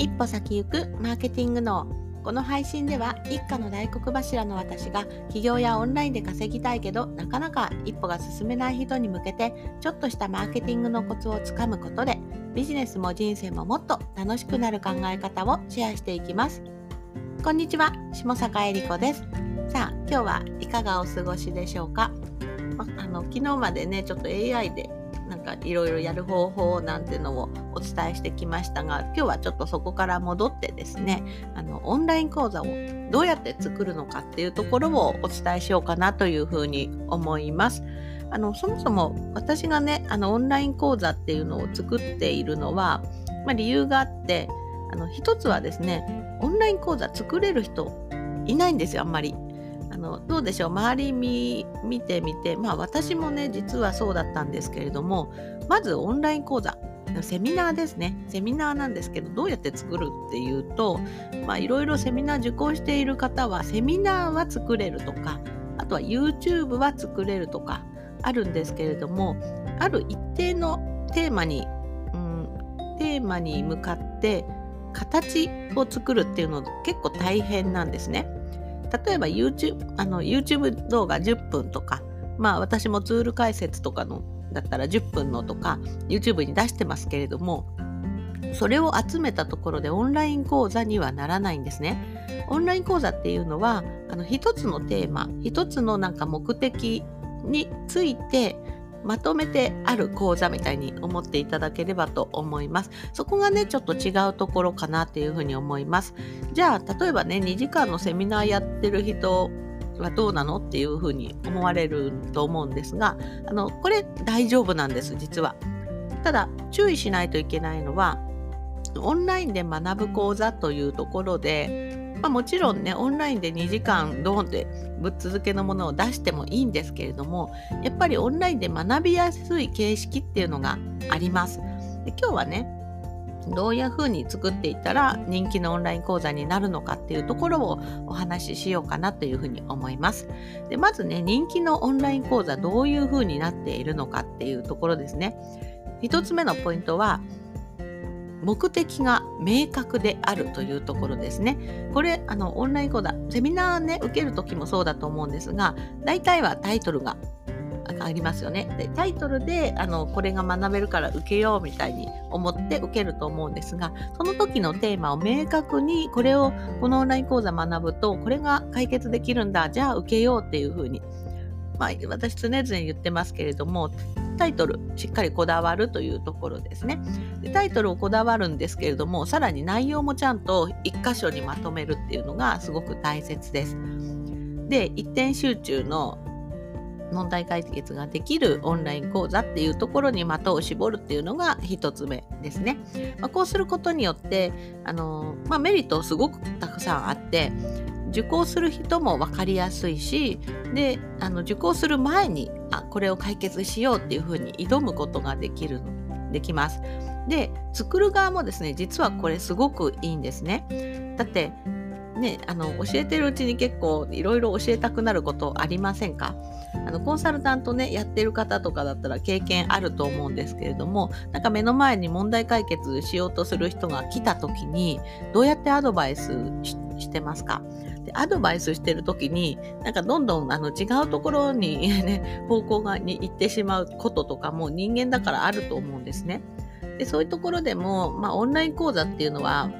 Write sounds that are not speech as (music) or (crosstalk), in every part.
一歩先行くマーケティング脳この配信では一家の大黒柱の私が起業やオンラインで稼ぎたいけどなかなか一歩が進めない人に向けてちょっとしたマーケティングのコツをつかむことでビジネスも人生ももっと楽しくなる考え方をシェアしていきます。こんにちは下坂恵理子です。さあ今日はいかがお過ごしでしょうか？あの昨日までねちょっと AI でなんかいろいろやる方法なんていうのをお伝えしてきましたが今日はちょっとそこから戻ってですねあのオンライン講座をどうやって作るのかっていうところをお伝えしようかなというふうに思います。あのそもそも私がねあのオンライン講座っていうのを作っているのは、まあ、理由があってあの一つはですねオンライン講座作れる人いないんですよあんまり。あのどうでしょう周り見見てみてまあ私もね実はそうだったんですけれどもまずオンライン講座セミナーですねセミナーなんですけどどうやって作るっていうとまあいろいろセミナー受講している方はセミナーは作れるとかあとは YouTube は作れるとかあるんですけれどもある一定のテーマに、うん、テーマに向かって形を作るっていうの結構大変なんですね。例えば YouTube, あの YouTube 動画10分とか、まあ私もツール解説とかのだったら10分のとか YouTube に出してますけれども、それを集めたところでオンライン講座にはならないんですね。オンライン講座っていうのは、あの一つのテーマ、一つのなんか目的についてまとめてある講座みたいに思っていただければと思います。そこがね、ちょっと違うところかなっていうふうに思います。じゃあ、例えばね、2時間のセミナーやってる人はどうなのっていうふうに思われると思うんですが、あの、これ大丈夫なんです、実は。ただ、注意しないといけないのは、オンラインで学ぶ講座というところで、まあ、もちろんねオンラインで2時間ドーンってぶっ続けのものを出してもいいんですけれどもやっぱりオンラインで学びやすい形式っていうのがあります。で今日はねどういうふうに作っていったら人気のオンライン講座になるのかっていうところをお話ししようかなというふうに思います。でまずね人気のオンライン講座どういうふうになっているのかっていうところですね。一つ目のポイントは目的が明確であるというところですね。これ、あの、オンライン講座、セミナーね、受けるときもそうだと思うんですが、大体はタイトルがありますよね。でタイトルであのこれが学べるから受けようみたいに思って受けると思うんですがその時のテーマを明確にこれをこのオンライン講座学ぶとこれが解決できるんだじゃあ受けようっていうふうに、まあ、私常々言ってますけれどもタイトルしっかりこだわるというところですねでタイトルをこだわるんですけれどもさらに内容もちゃんと一箇所にまとめるっていうのがすごく大切ですで一点集中の問題解決ができるオンライン講座っていうところに的を絞るっていうのが一つ目ですね。まあ、こうすることによってあの、まあ、メリットすごくたくさんあって受講する人も分かりやすいしであの受講する前にあこれを解決しようっていうふうに挑むことができるできます。で作る側もですね実はこれすごくいいんですね。だってねあの教えてるうちに結構いろいろ教えたくなることありませんか？あのコンサルタントねやってる方とかだったら経験あると思うんですけれどもなんか目の前に問題解決しようとする人が来た時にどうやってアドバイスしてますか？でアドバイスしてる時になんかどんどんあの違うところに、(laughs) ね、方向がに行ってしまうこととかも人間だからあると思うんですね。でそういうところでも、まあ、オンライン講座っていうのは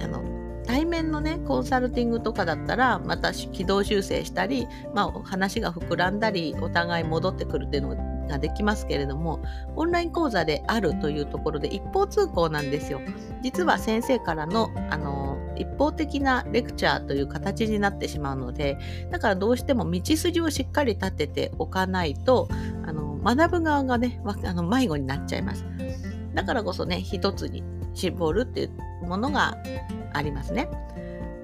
あの対面のねコンサルティングとかだったらまた軌道修正したり、まあ、話が膨らんだりお互い戻ってくるっていうのができますけれどもオンライン講座であるというところで一方通行なんですよ。実は先生からのあの一方的なレクチャーという形になってしまうのでだからどうしても道筋をしっかり立てておかないとあの学ぶ側がねあの迷子になっちゃいます。だからこそね一つに絞るっていうものがありますね。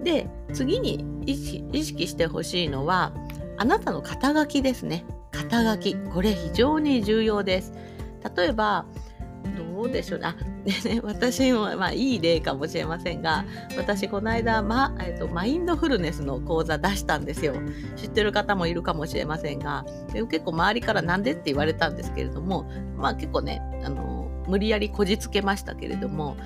で次に意識してほしいのはあなたの肩書きですね。肩書きこれ非常に重要です例えばどうでしょうね。あでね、私も、まあ、いい例かもしれませんが、私、この間、ま、えっと、マインドフルネスの講座出したんですよ。知ってる方もいるかもしれませんが、で結構周りからなんでって言われたんですけれども、まあ結構ね、あの、無理やりこじつけましたけれども、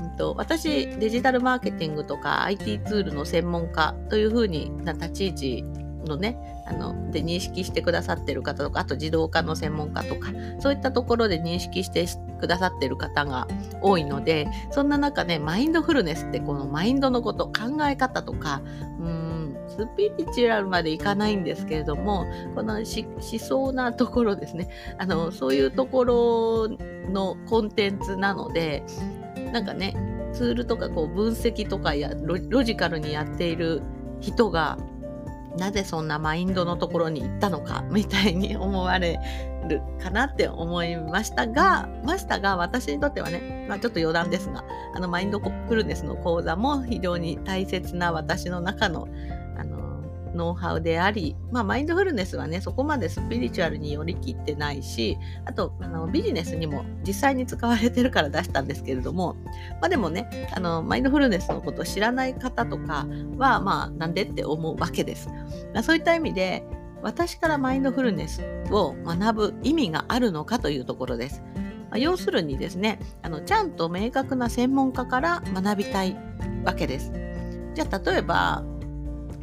うんと、私デジタルマーケティングとか IT ツールの専門家というふうにな立ち位置のねあので認識してくださってる方とかあと自動化の専門家とかそういったところで認識してくださってる方が多いのでそんな中ねマインドフルネスってこのマインドのこと考え方とかうんスピリチュアルまでいかないんですけれどもこの思想なところですね。あのそういうところのコンテンツなのでなんかねツールとかこう分析とかやロジカルにやっている人がなぜそんなマインドのところに行ったのかみたいに思われるかなって思いましたが、ましたが、私にとってはね、まあ、ちょっと余談ですが、あのマインドクルネスの講座も非常に大切な私の中のノウハウであり、まあ、マインドフルネスはねそこまでスピリチュアルに寄り切ってないしあとあのビジネスにも実際に使われてるから出したんですけれども、まあ、でもねあのマインドフルネスのことを知らない方とかはまあなんでって思うわけです。まあ、そういった意味で私からマインドフルネスを学ぶ意味があるのかというところです。ま、要するにですねあのちゃんと明確な専門家から学びたいわけです。じゃあ例えば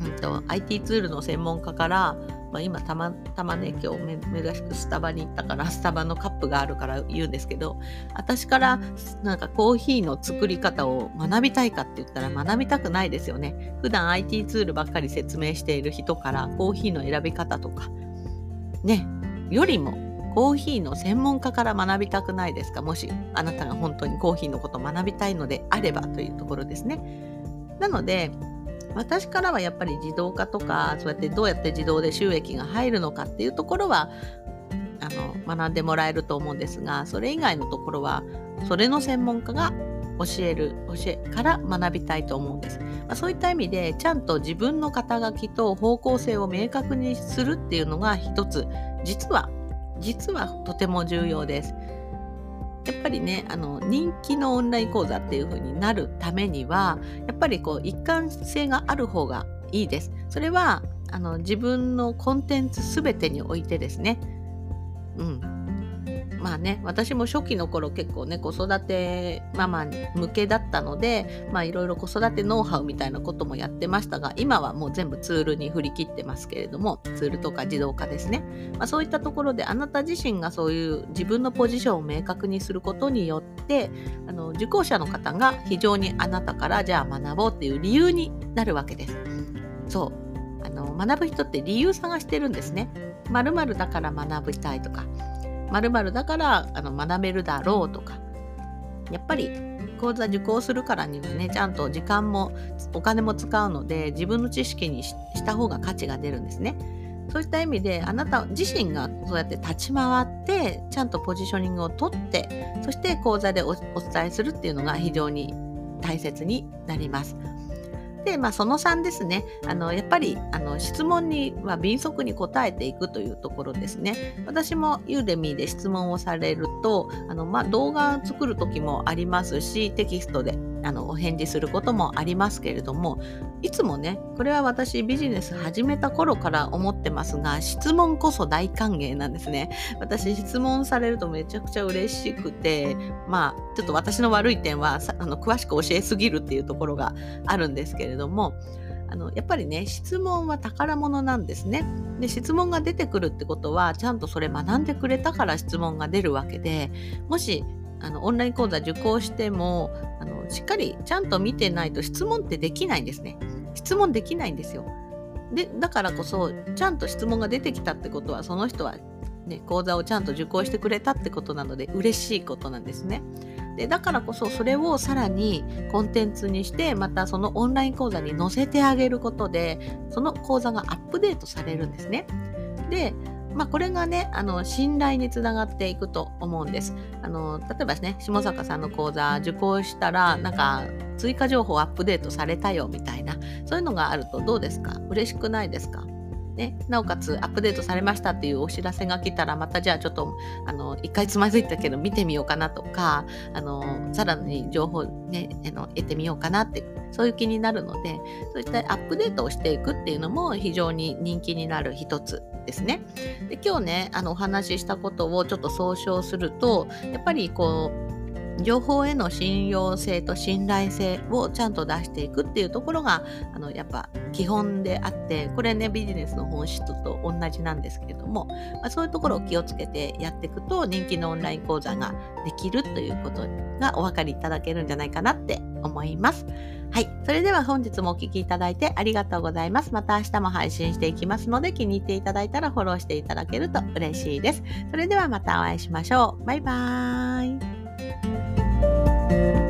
うんと、IT ツールの専門家から、まあ、今たまたまね今日珍しくスタバに行ったから (laughs) スタバのカップがあるから言うんですけど私からなんかコーヒーの作り方を学びたいかって言ったら学びたくないですよね。普段 IT ツールばっかり説明している人からコーヒーの選び方とかねよりもコーヒーの専門家から学びたくないですか？もしあなたが本当にコーヒーのことを学びたいのであればというところですね。なので私からはやっぱり自動化とかそうやってどうやって自動で収益が入るのかっていうところはあの学んでもらえると思うんですがそれ以外のところはそれの専門家が教える教えから学びたいと思うんです、まあ、そういった意味でちゃんと自分の肩書きと方向性を明確にするっていうのが一つ。実は実はとても重要です。やっぱりねあの人気のオンライン講座っていう風になるためにはやっぱりこう一貫性がある方がいいです。それはあの自分のコンテンツ全てにおいてですね。うん、まあね私も初期の頃結構ね子育てママ向けだったのでまあいろいろ子育てノウハウみたいなこともやってましたが今はもう全部ツールに振り切ってますけれどもツールとか自動化ですね、まあ、そういったところであなた自身がそういう自分のポジションを明確にすることによってあの受講者の方が非常にあなたからじゃあ学ぼうっていう理由になるわけです。そうあの学ぶ人って理由探してるんですね。まるだから学びたいとか〇〇だからあの学べるだろうとかやっぱり講座受講するからにはねちゃんと時間もお金も使うので自分の知識にした方が価値が出るんですね。そういった意味であなた自身がそうやって立ち回ってちゃんとポジショニングをとってそして講座でお伝えするっていうのが非常に大切になります。で、まあ、その3ですね。あの、やっぱり、あの、質問には敏速に答えていくというところですね。私もユーデミーで質問をされると、あの、まあ、動画作る時もありますし、テキストであのお返事することもありますけれどもいつもねこれは私ビジネス始めた頃から思ってますが質問こそ大歓迎なんですね私質問されるとめちゃくちゃ嬉しくてまあちょっと私の悪い点はあの詳しく教えすぎるっていうところがあるんですけれどもあのやっぱりね質問は宝物なんですね。で質問が出てくるってことはちゃんとそれ学んでくれたから質問が出るわけでもしあのオンライン講座受講してもあのしっかりちゃんと見てないと質問ってできないんですね。質問できないんですよ。でだからこそちゃんと質問が出てきたってことはその人は、ね、講座をちゃんと受講してくれたってことなので嬉しいことなんですね。でだからこそそれをさらにコンテンツにしてまたそのオンライン講座に載せてあげることでその講座がアップデートされるんですね。でまあ、これがねあの信頼につながっていくと思うんです。あの例えばね下坂さんの講座受講したらなんか追加情報アップデートされたよみたいなそういうのがあるとどうですか？嬉しくないですか？ね、なおかつアップデートされましたっていうお知らせが来たらまたじゃあちょっとあの一回つまずいたけど見てみようかなとかあのさらに情報ねあの得てみようかなってそういう気になるのでそういったアップデートをしていくっていうのも非常に人気になる一つですね。で今日ねあのお話ししたことをちょっと総称するとやっぱりこう情報への信用性と信頼性をちゃんと出していくっていうところがあのやっぱ基本であってこれねビジネスの本質と同じなんですけれども、まあ、そういうところを気をつけてやっていくと人気のオンライン講座ができるということがお分かりいただけるんじゃないかなって思います。はい。それでは本日もお聴きいただいてありがとうございます。また明日も配信していきますので気に入っていただいたらフォローしていただけると嬉しいです。それではまたお会いしましょう。バイバーイ。